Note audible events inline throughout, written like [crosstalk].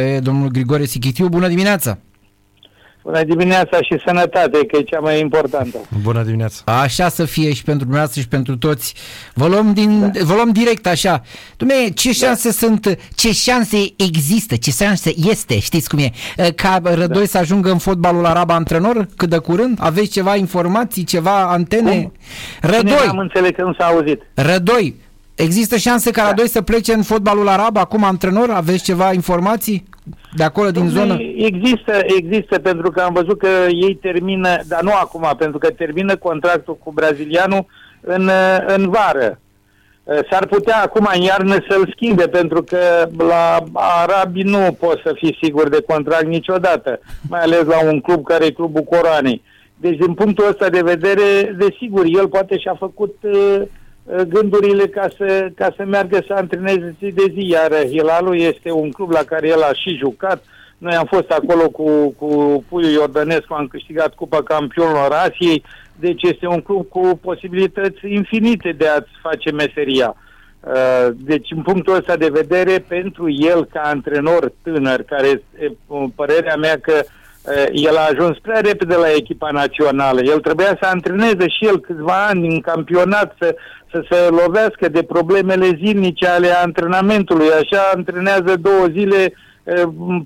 pe domnul Grigore Sichitiu. Bună dimineața! Bună dimineața și sănătate, că e cea mai importantă. Bună dimineața! Așa să fie și pentru dumneavoastră și pentru toți. Vă luăm, din, da. vă luăm direct așa. Dumnezeu, ce da. șanse da. sunt, ce șanse există, ce șanse este, știți cum e, ca Rădoi da. să ajungă în fotbalul arab antrenor cât de curând? Aveți ceva informații, ceva antene? Cum? Rădoi! am înțeles că nu s-a auzit. Rădoi, Există șanse ca da. Rădoi să plece în fotbalul arab acum antrenor? Aveți ceva informații? de acolo din zonă? Există, există, pentru că am văzut că ei termină, dar nu acum, pentru că termină contractul cu brazilianul în, în vară. S-ar putea acum în iarnă să-l schimbe, pentru că la arabi nu poți să fii sigur de contract niciodată, mai ales la un club care e clubul Coroanei. Deci, din punctul ăsta de vedere, desigur, el poate și-a făcut uh, Uh, gândurile ca să, ca să meargă să antreneze zi de zi, iar Hilalul este un club la care el a și jucat. Noi am fost acolo cu, cu Puiu Iordănescu, am câștigat Cupa Campionilor Asiei, deci este un club cu posibilități infinite de a-ți face meseria. Uh, deci, în punctul ăsta de vedere, pentru el, ca antrenor tânăr, care, părerea mea că uh, el a ajuns prea repede la echipa națională. El trebuia să antreneze și el câțiva ani în campionat, să, să se lovească de problemele zilnice ale antrenamentului. Așa antrenează două zile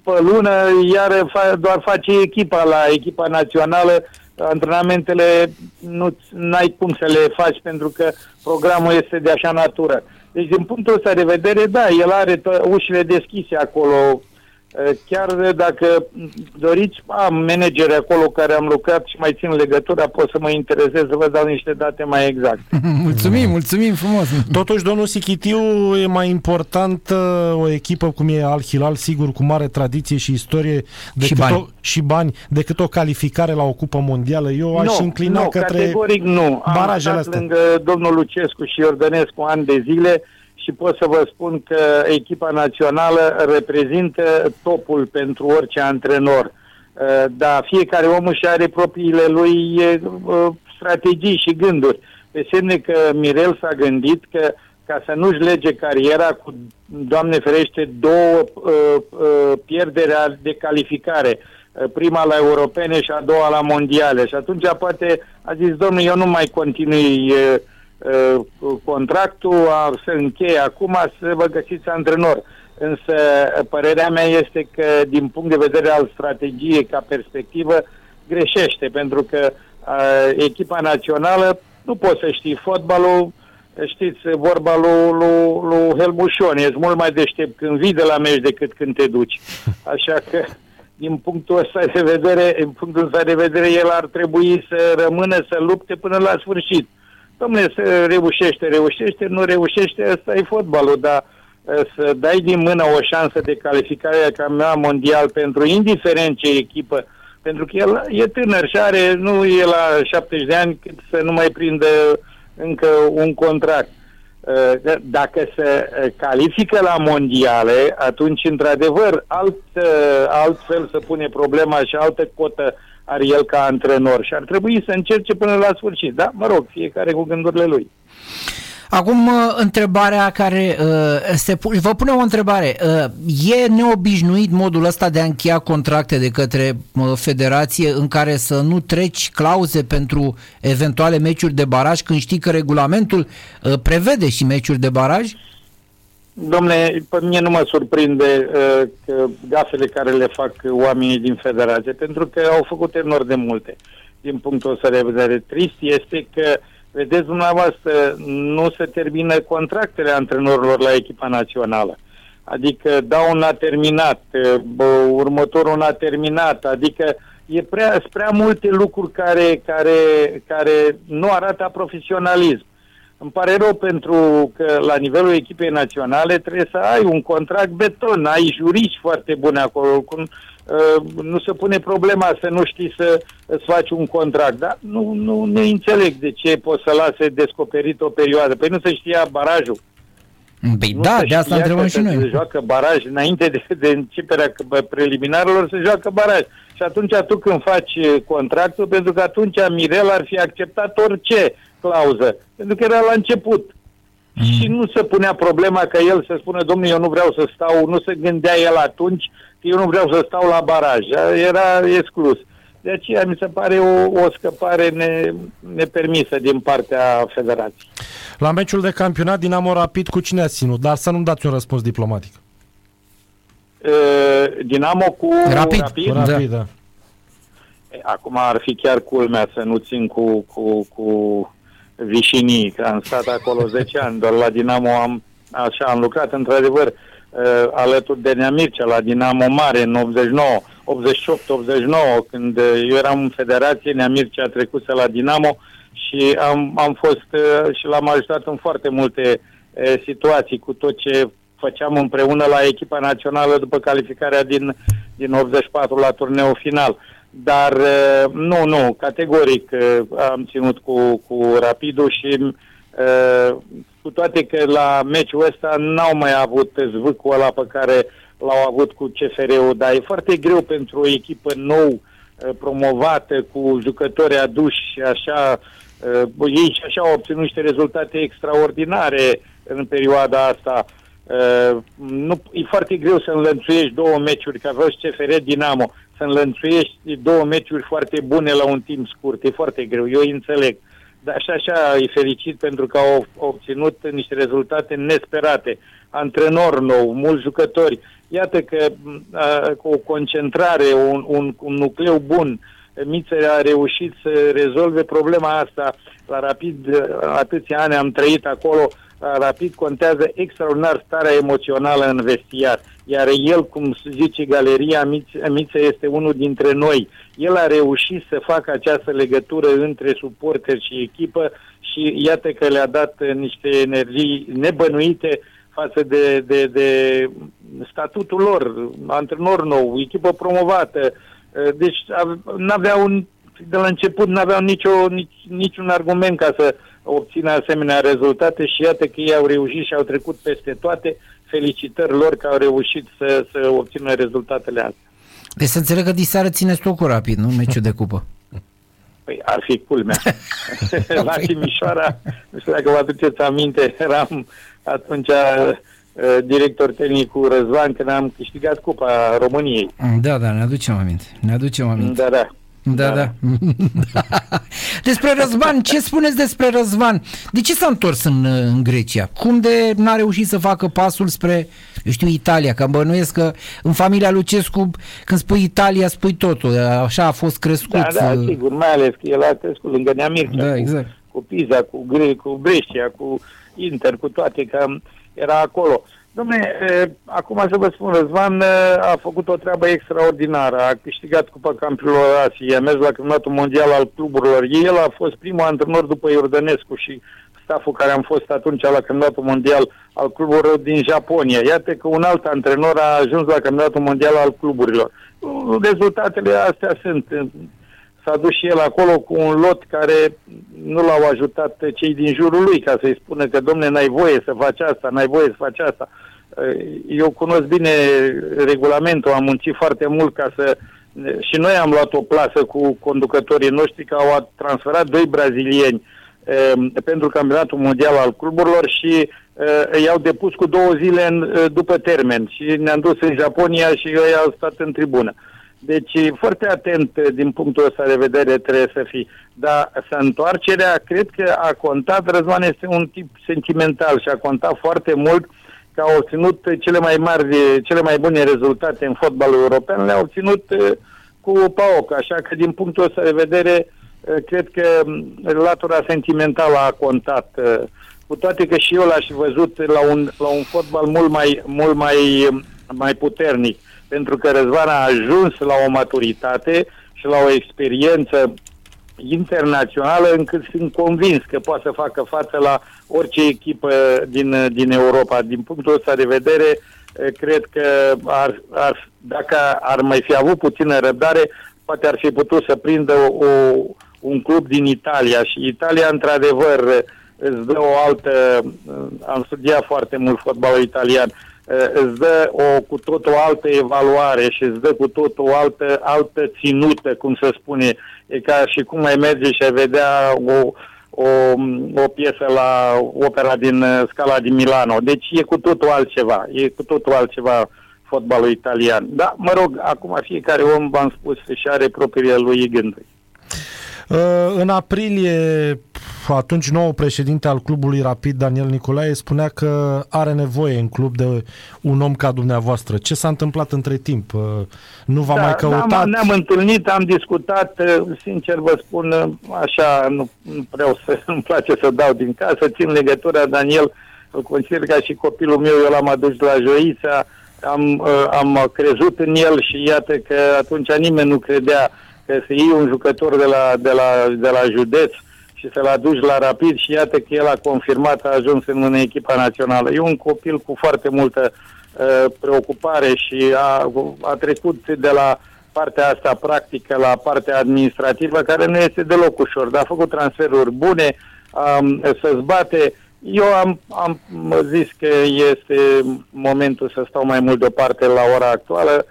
pe lună, iar doar face echipa la echipa națională. Antrenamentele nu ai cum să le faci pentru că programul este de așa natură. Deci, din punctul ăsta de vedere, da, el are ușile deschise acolo Chiar dacă doriți, am manageri acolo care am lucrat și mai țin legătura, pot să mă interesez să vă dau niște date mai exacte. [laughs] mulțumim, mulțumim frumos! Totuși, domnul Sichitiu, e mai important o echipă cum e Al Hilal, sigur, cu mare tradiție și istorie și bani. O, și bani, decât o calificare la o cupă mondială. Eu nu, aș înclina nu, către categoric nu. barajele am astea. lângă domnul Lucescu și Iordănescu ani de zile, și pot să vă spun că echipa națională reprezintă topul pentru orice antrenor. Uh, dar fiecare om își are propriile lui uh, strategii și gânduri. Pe semne că Mirel s-a gândit că ca să nu-și lege cariera cu, Doamne ferește, două uh, uh, pierderi de calificare. Prima la europene și a doua la mondiale. Și atunci poate a zis, domnul, eu nu mai continui uh, Uh, contractul se încheie acum să vă găsiți antrenor. Însă părerea mea este că din punct de vedere al strategiei ca perspectivă greșește, pentru că uh, echipa națională nu poți să știi fotbalul, știți, vorba lui, lui, lui Helmușon, ești mult mai deștept când vii de la meci decât când te duci. [laughs] Așa că din punctul ăsta de vedere, din punctul ăsta de vedere, el ar trebui să rămână să lupte până la sfârșit. Domnule, să reușește, reușește, nu reușește, ăsta e fotbalul, dar să dai din mână o șansă de calificare ca mondial pentru indiferent ce echipă, pentru că el e tânăr și are, nu e la 70 de ani cât să nu mai prindă încă un contract. Dacă se califică la mondiale, atunci, într-adevăr, alt, altfel să pune problema și altă cotă are el ca antrenor și ar trebui să încerce până la sfârșit. Da, mă rog, fiecare cu gândurile lui. Acum, uh, întrebarea care uh, se pune, vă pune o întrebare. Uh, e neobișnuit modul ăsta de a încheia contracte de către uh, federație în care să nu treci clauze pentru eventuale meciuri de baraj când știi că regulamentul uh, prevede și meciuri de baraj? Domnule, pe mine nu mă surprinde uh, că gafele care le fac oamenii din federație, pentru că au făcut enorm de multe. Din punctul ăsta de vedere trist este că, vedeți dumneavoastră, nu se termină contractele antrenorilor la echipa națională. Adică dau un a terminat, uh, bă, următorul un a terminat, adică e prea, prea multe lucruri care, care, care nu arată profesionalism. Îmi pare rău pentru că la nivelul echipei naționale trebuie să ai un contract beton, ai juriști foarte bune acolo, cum, uh, nu se pune problema să nu știi să îți faci un contract, dar nu, nu, nu înțeleg de ce poți să lase descoperit o perioadă. Păi nu se știa barajul. Păi nu da, de asta întrebăm și noi. Se joacă baraj înainte de, de începerea preliminarilor, se joacă baraj. Și atunci tu când faci contractul, pentru că atunci Mirel ar fi acceptat orice clauză, pentru că era la început. Mm. Și nu se punea problema că el să spună, domnule, eu nu vreau să stau, nu se gândea el atunci eu nu vreau să stau la baraj. Era exclus. De aceea mi se pare o, o scăpare ne, nepermisă din partea federației. La meciul de campionat Dinamo Rapid cu cine a ținut? Dar să nu-mi dați un răspuns diplomatic. Uh, Dinamo cu Rapid. Rapid? Cu Rapid, da. da. Acum ar fi chiar culmea să nu țin cu, cu, cu vișinii, că am stat acolo 10 ani, doar la Dinamo am, așa, am lucrat într-adevăr uh, alături de Neamircea la Dinamo Mare în 89, 88-89, când eu eram în federație, Neamircea a trecut la Dinamo și am, am fost uh, și l-am ajutat în foarte multe uh, situații cu tot ce făceam împreună la echipa națională după calificarea din, din 84 la turneul final. Dar uh, nu, nu, categoric uh, am ținut cu, cu Rapidul și uh, cu toate că la meciul ăsta n-au mai avut zvâcul ăla pe care l-au avut cu CFR-ul, dar e foarte greu pentru o echipă nou promovată, cu jucători aduși și așa, ei și așa au obținut niște rezultate extraordinare în perioada asta. Uh, nu, e foarte greu să înlănțuiești două meciuri, ca văd CFR Dinamo, să înlănțuiești două meciuri foarte bune la un timp scurt. E foarte greu, eu înțeleg. Dar și așa e fericit pentru că au obținut niște rezultate nesperate. Antrenor nou, mulți jucători. Iată că uh, cu o concentrare, un, un, un nucleu bun, Miță a reușit să rezolve problema asta. La Rapid, atâția ani am trăit acolo, Rapid contează extraordinar starea emoțională în vestiar. Iar el, cum zice galeria, Miță este unul dintre noi. El a reușit să facă această legătură între suporter și echipă și iată că le-a dat niște energii nebănuite față de, de, de statutul lor, antrenor nou, echipă promovată. Deci n-aveau, de la început n-aveau nicio, nici, niciun argument ca să obțină asemenea rezultate și iată că ei au reușit și au trecut peste toate. Felicitări lor că au reușit să, să obțină rezultatele astea. Deci să înțeleg că diseară ține stocul rapid, nu meciul de cupă. Păi ar fi culmea. [laughs] La Timișoara, nu știu dacă vă aduceți aminte, eram atunci uh, director tehnic cu Răzvan când am câștigat Cupa României. Da, da, ne aducem aminte. Ne aducem aminte. Da, da. Da, da. da. [laughs] despre Răzvan, ce spuneți despre Răzvan? De ce s-a întors în, în Grecia? Cum de n-a reușit să facă pasul spre, eu știu, Italia? Că bănuiesc că în familia Lucescu, când spui Italia, spui totul. Așa a fost crescut. Da, da, sigur, mai ales că el a crescut lângă Neamircea. Da, exact. Cu, cu Pisa, cu, Gre- cu Brescia, cu Inter, cu toate, că era acolo. Uh, Dom'le, acum să vă spun, Răzvan a făcut o treabă extraordinară, a câștigat Cupa Campionilor Asiei, a mers la Campionatul Mondial al cluburilor. El a fost primul antrenor după Iordănescu și staful care am fost atunci la Campionatul Mondial al cluburilor din Japonia. Iată că un alt antrenor a ajuns la Campionatul Mondial al cluburilor. Rezultatele astea sunt. S-a dus și el acolo cu un lot care nu l-au ajutat cei din jurul lui ca să-i spună că, domne, n-ai voie să faci asta, n-ai voie să faci asta. Eu cunosc bine regulamentul, am muncit foarte mult ca să... Și noi am luat o plasă cu conducătorii noștri că au transferat doi brazilieni um, pentru campionatul mondial al cluburilor și uh, i-au depus cu două zile în, uh, după termen și ne-am dus în Japonia și ei au stat în tribună. Deci foarte atent uh, din punctul ăsta de vedere trebuie să fii. Dar să întoarcerea, cred că a contat, Răzvan este un tip sentimental și a contat foarte mult uh, că au obținut cele mai mari, cele mai bune rezultate în fotbalul european, le-au obținut uh, cu PAOC, așa că din punctul ăsta de vedere uh, cred că um, latura sentimentală a contat. Uh, cu toate că și eu l-aș văzut la un, la un fotbal mult mai, mult mai, um, mai puternic, pentru că Răzvan a ajuns la o maturitate și la o experiență internațională încât sunt convins că poate să facă față la orice echipă din, din Europa. Din punctul ăsta de vedere, cred că ar, ar, dacă ar mai fi avut puțină răbdare, poate ar fi putut să prindă o, un club din Italia și Italia, într-adevăr, îți dă o altă... Am studiat foarte mult fotbalul italian îți dă o cu tot o altă evaluare și îți dă cu tot o altă, altă ținută, cum să spune. E ca și cum mai merge și ai vedea o, o, o piesă la opera din Scala din Milano. Deci e cu totul altceva. E cu totul altceva fotbalul italian. Da, mă rog, acum fiecare om, v-am spus, și are propriile lui gânduri. Uh, în aprilie, atunci nou președinte al clubului Rapid, Daniel Nicolae, spunea că are nevoie în club de un om ca dumneavoastră. Ce s-a întâmplat între timp? Uh, nu v-a da, mai căutat? Da, ne-am întâlnit, am discutat, uh, sincer vă spun, așa, nu, nu vreau să [laughs] îmi place să dau din casă, țin legătura, Daniel, îl consider ca și copilul meu, eu l-am adus la Joița, am, am crezut în el și iată că atunci nimeni nu credea că să iei un jucător de la, de la, de la județ și să-l aduci la rapid și iată că el a confirmat, a ajuns în echipa națională. E un copil cu foarte multă uh, preocupare și a, a trecut de la partea asta practică la partea administrativă, care nu este deloc ușor, dar a făcut transferuri bune, um, să-ți bate. Eu am, am zis că este momentul să stau mai mult deoparte la ora actuală,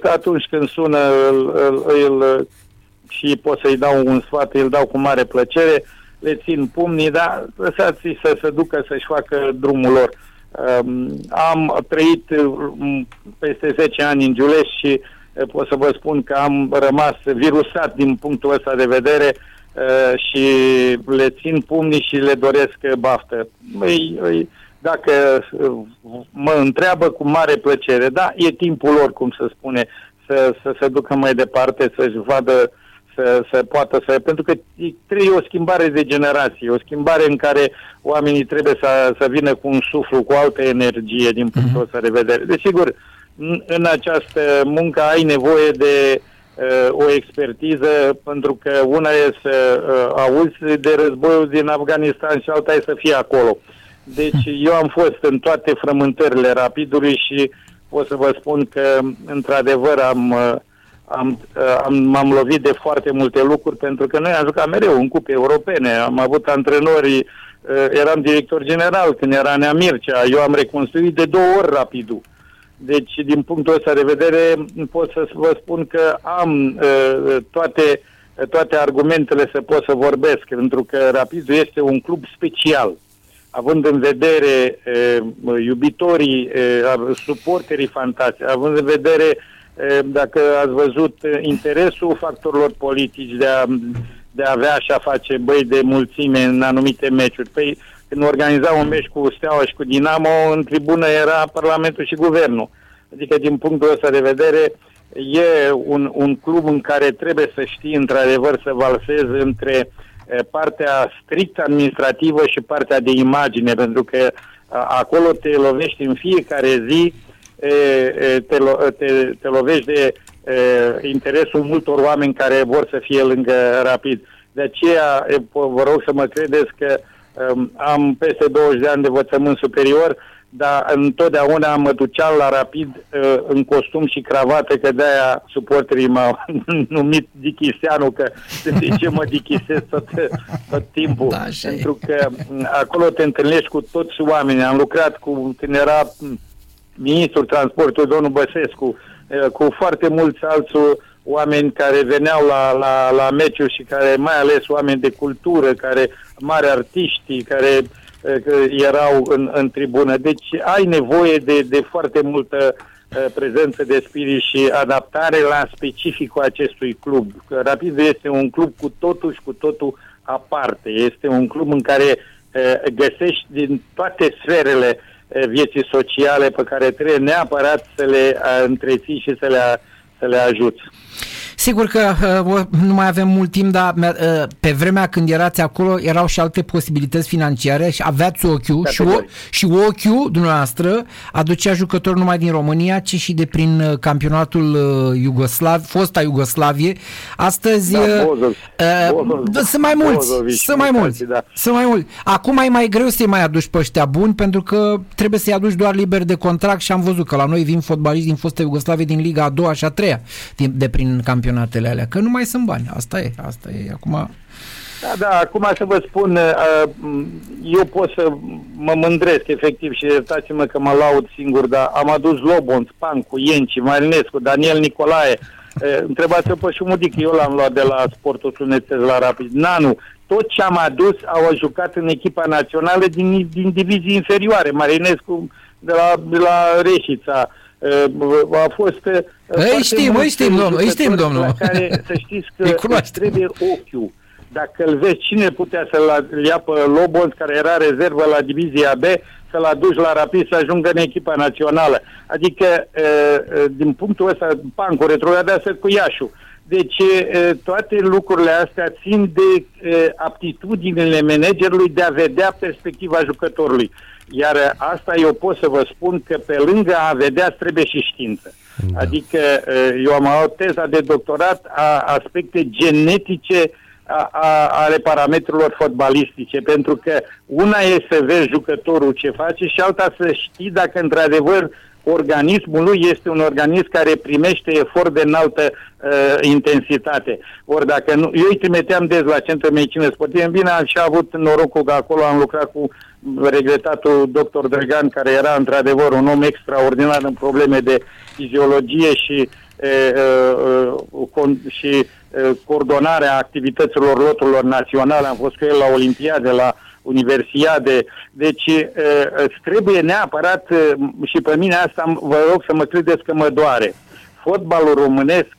că atunci când sună îl, îl, îl, și pot să-i dau un sfat, îl dau cu mare plăcere, le țin pumnii, dar lăsați să se ducă să-și facă drumul lor. Um, am trăit um, peste 10 ani în Giulești și uh, pot să vă spun că am rămas virusat din punctul ăsta de vedere uh, și le țin pumnii și le doresc baftă. Îi, îi, dacă uh, mă întreabă cu mare plăcere, da, e timpul lor, cum se spune, să, să se ducă mai departe, să-și vadă, să, să poată să... Pentru că trebuie o schimbare de generație, o schimbare în care oamenii trebuie să, să vină cu un suflu, cu altă energie din punctul ăsta de vedere. Desigur, în, în această muncă ai nevoie de uh, o expertiză, pentru că una e să uh, auzi de războiul din Afganistan și alta e să fii acolo. Uh, deci eu am fost în toate frământările rapidului și pot să vă spun că într-adevăr am, am, am, m-am lovit de foarte multe lucruri pentru că noi am jucat mereu în cupe europene, am avut antrenori, eram director general când era Nea Mircea, eu am reconstruit de două ori rapidul. Deci, din punctul ăsta de vedere, pot să vă spun că am uh, toate, toate argumentele să pot să vorbesc, pentru că Rapidul este un club special. Având în vedere e, iubitorii, e, suporterii fantastici, având în vedere, e, dacă ați văzut, interesul factorilor politici de a, de a avea și a face băi de mulțime în anumite meciuri. Păi, când organiza un meci cu Steaua și cu Dinamo, în tribună era Parlamentul și Guvernul. Adică, din punctul ăsta de vedere, e un, un club în care trebuie să știi, într-adevăr, să valsezi între uh, partea strict administrativă și partea de imagine, pentru că acolo te lovești în fiecare zi, te, lo- te, te lovești de interesul multor oameni care vor să fie lângă rapid. De aceea vă rog să mă credeți că am peste 20 de ani de învățământ superior, dar întotdeauna mă duceam la rapid uh, în costum și cravată, că de-aia suporterii m-au [laughs] numit Dichiseanu, că de ce [laughs] mă dichisez tot, tot timpul. Da, Pentru că mm, acolo te întâlnești cu toți oamenii. Am lucrat cu, când era mm, ministrul transportului, domnul Băsescu, uh, cu foarte mulți alți oameni care veneau la, la, la meciuri și care, mai ales oameni de cultură, care mari artiști, care uh, erau în, în tribună. Deci ai nevoie de, de foarte multă prezență de spirit și adaptare la specificul acestui club. Rapid este un club cu totul și cu totul aparte. Este un club în care găsești din toate sferele vieții sociale pe care trebuie neapărat să le întreții și să le, să le ajuți. Sigur că uh, nu mai avem mult timp, dar uh, pe vremea când erați acolo erau și alte posibilități financiare și aveați ochiul și, o, și ochiul dumneavoastră aducea jucători numai din România, ci și de prin uh, campionatul uh, Iugoslav, fosta Iugoslavie. Astăzi da, uh, uh, sunt mai mulți, Bozovici, sunt mai mulți, da. sunt mai mulți. Acum e mai greu să-i mai aduci pe ăștia buni pentru că trebuie să-i aduci doar liber de contract și am văzut că la noi vin fotbaliști din fosta Iugoslavie din Liga a doua și a treia din, de prin campionatul campionatele alea, că nu mai sunt bani. Asta e, asta e. Acum... Da, da, acum să vă spun, uh, eu pot să mă mândresc efectiv și iertați-mă că mă laud singur, dar am adus Lobon, Spancu, Ienci, Marinescu, Daniel Nicolae, uh, întrebați-o pe Șumudic, eu l-am luat de la Sportul Sunețez la Rapid, Nanu, tot ce am adus au jucat în echipa națională din, din divizii inferioare, Marinescu de la, de la Reșița, a fost Îi știm, îi știm, domnul, îi știm, domnul. La care să știți [laughs] că trebuie ochiul. Dacă îl vezi, cine putea să-l ia pe Lobos, care era rezervă la divizia B, să-l aduci la rapid să ajungă în echipa națională. Adică, din punctul ăsta, Pancu retrogradează cu Iașu. Deci toate lucrurile astea țin de aptitudinile managerului de a vedea perspectiva jucătorului. Iar asta eu pot să vă spun că pe lângă a vedea trebuie și știință. Da. Adică eu am avut teza de doctorat a aspecte genetice a, a, ale parametrilor fotbalistice, pentru că una e să vezi jucătorul ce face și alta să știi dacă într-adevăr organismul lui este un organism care primește efort de înaltă uh, intensitate. Ori dacă nu, eu îi trimiteam des la Centrul Medicină Sportivă, bine, am și avut norocul că acolo am lucrat cu regretatul doctor Drăgan, care era într-adevăr un om extraordinar în probleme de fiziologie și, e, e, și e, coordonarea activităților loturilor naționale. Am fost cu el la Olimpiade, la universiade. Deci trebuie neapărat, și pe mine asta vă rog să mă credeți că mă doare. Fotbalul românesc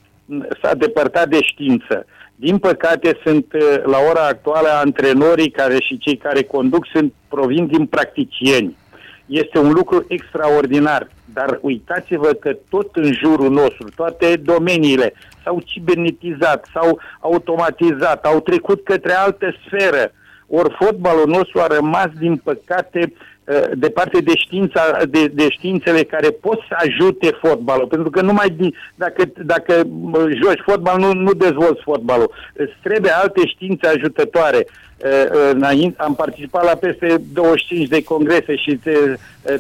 s-a depărtat de știință. Din păcate sunt la ora actuală antrenorii care și cei care conduc sunt provin din practicieni. Este un lucru extraordinar, dar uitați-vă că tot în jurul nostru, toate domeniile s-au cibernetizat, s-au automatizat, au trecut către altă sferă. Ori fotbalul nostru a rămas, din păcate, uh, de parte de, știința, de, de științele care pot să ajute fotbalul. Pentru că numai din, dacă, dacă uh, joci fotbal, nu, nu dezvolți fotbalul. Îți trebuie alte științe ajutătoare. Uh, am participat la peste 25 de congrese și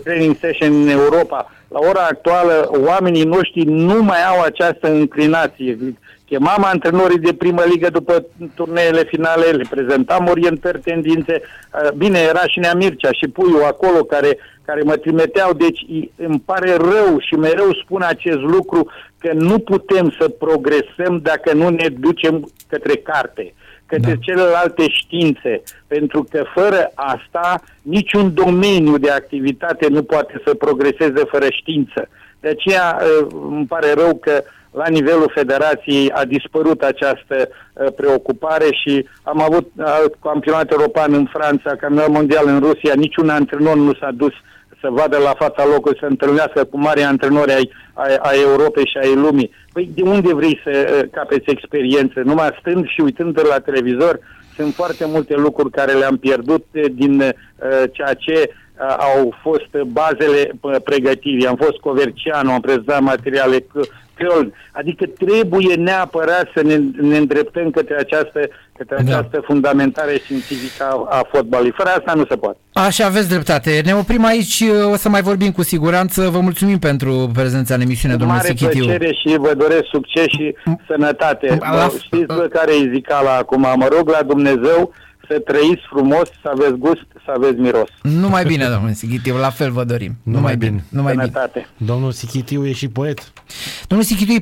training session în Europa. La ora actuală, oamenii noștri nu mai au această înclinație Chemam antrenorii de primă ligă după turneele finale, le prezentam orientări, tendințe. Uh, bine, era și Nea Mircea și Puiu acolo care, care mă trimiteau, deci îmi pare rău și mereu spun acest lucru că nu putem să progresăm dacă nu ne ducem către carte către da. celelalte științe, pentru că fără asta niciun domeniu de activitate nu poate să progreseze fără știință. De aceea uh, îmi pare rău că la nivelul federației a dispărut această uh, preocupare și am avut uh, campionat european în Franța, campionat mondial în Rusia, niciun antrenor nu s-a dus să vadă la fața locului, să întâlnească cu mari antrenori ai, ai, ai Europei și ai lumii. Păi de unde vrei să uh, capeți experiență? Numai stând și uitând de la televizor, sunt foarte multe lucruri care le-am pierdut din uh, ceea ce uh, au fost bazele uh, pregătirii. Am fost comercian, am prezentat materiale Köln. Adică trebuie neapărat să ne, ne îndreptăm către această, către da. această fundamentare științifică a, a fotbalului. Fără asta nu se poate. Așa, aveți dreptate. Ne oprim aici, o să mai vorbim cu siguranță. Vă mulțumim pentru prezența în emisiune, domnule Sichitiu. Mare plăcere și vă doresc succes și sănătate. La... Știți bă, care e zicala acum? Mă rog la Dumnezeu să trăiți frumos, să aveți gust, să aveți miros. Numai bine, domnul Sichitiu, la fel vă dorim. Numai, Numai bine. bine. Numai bine. Domnul Sichitiu e și poet. Domnul Sichitiu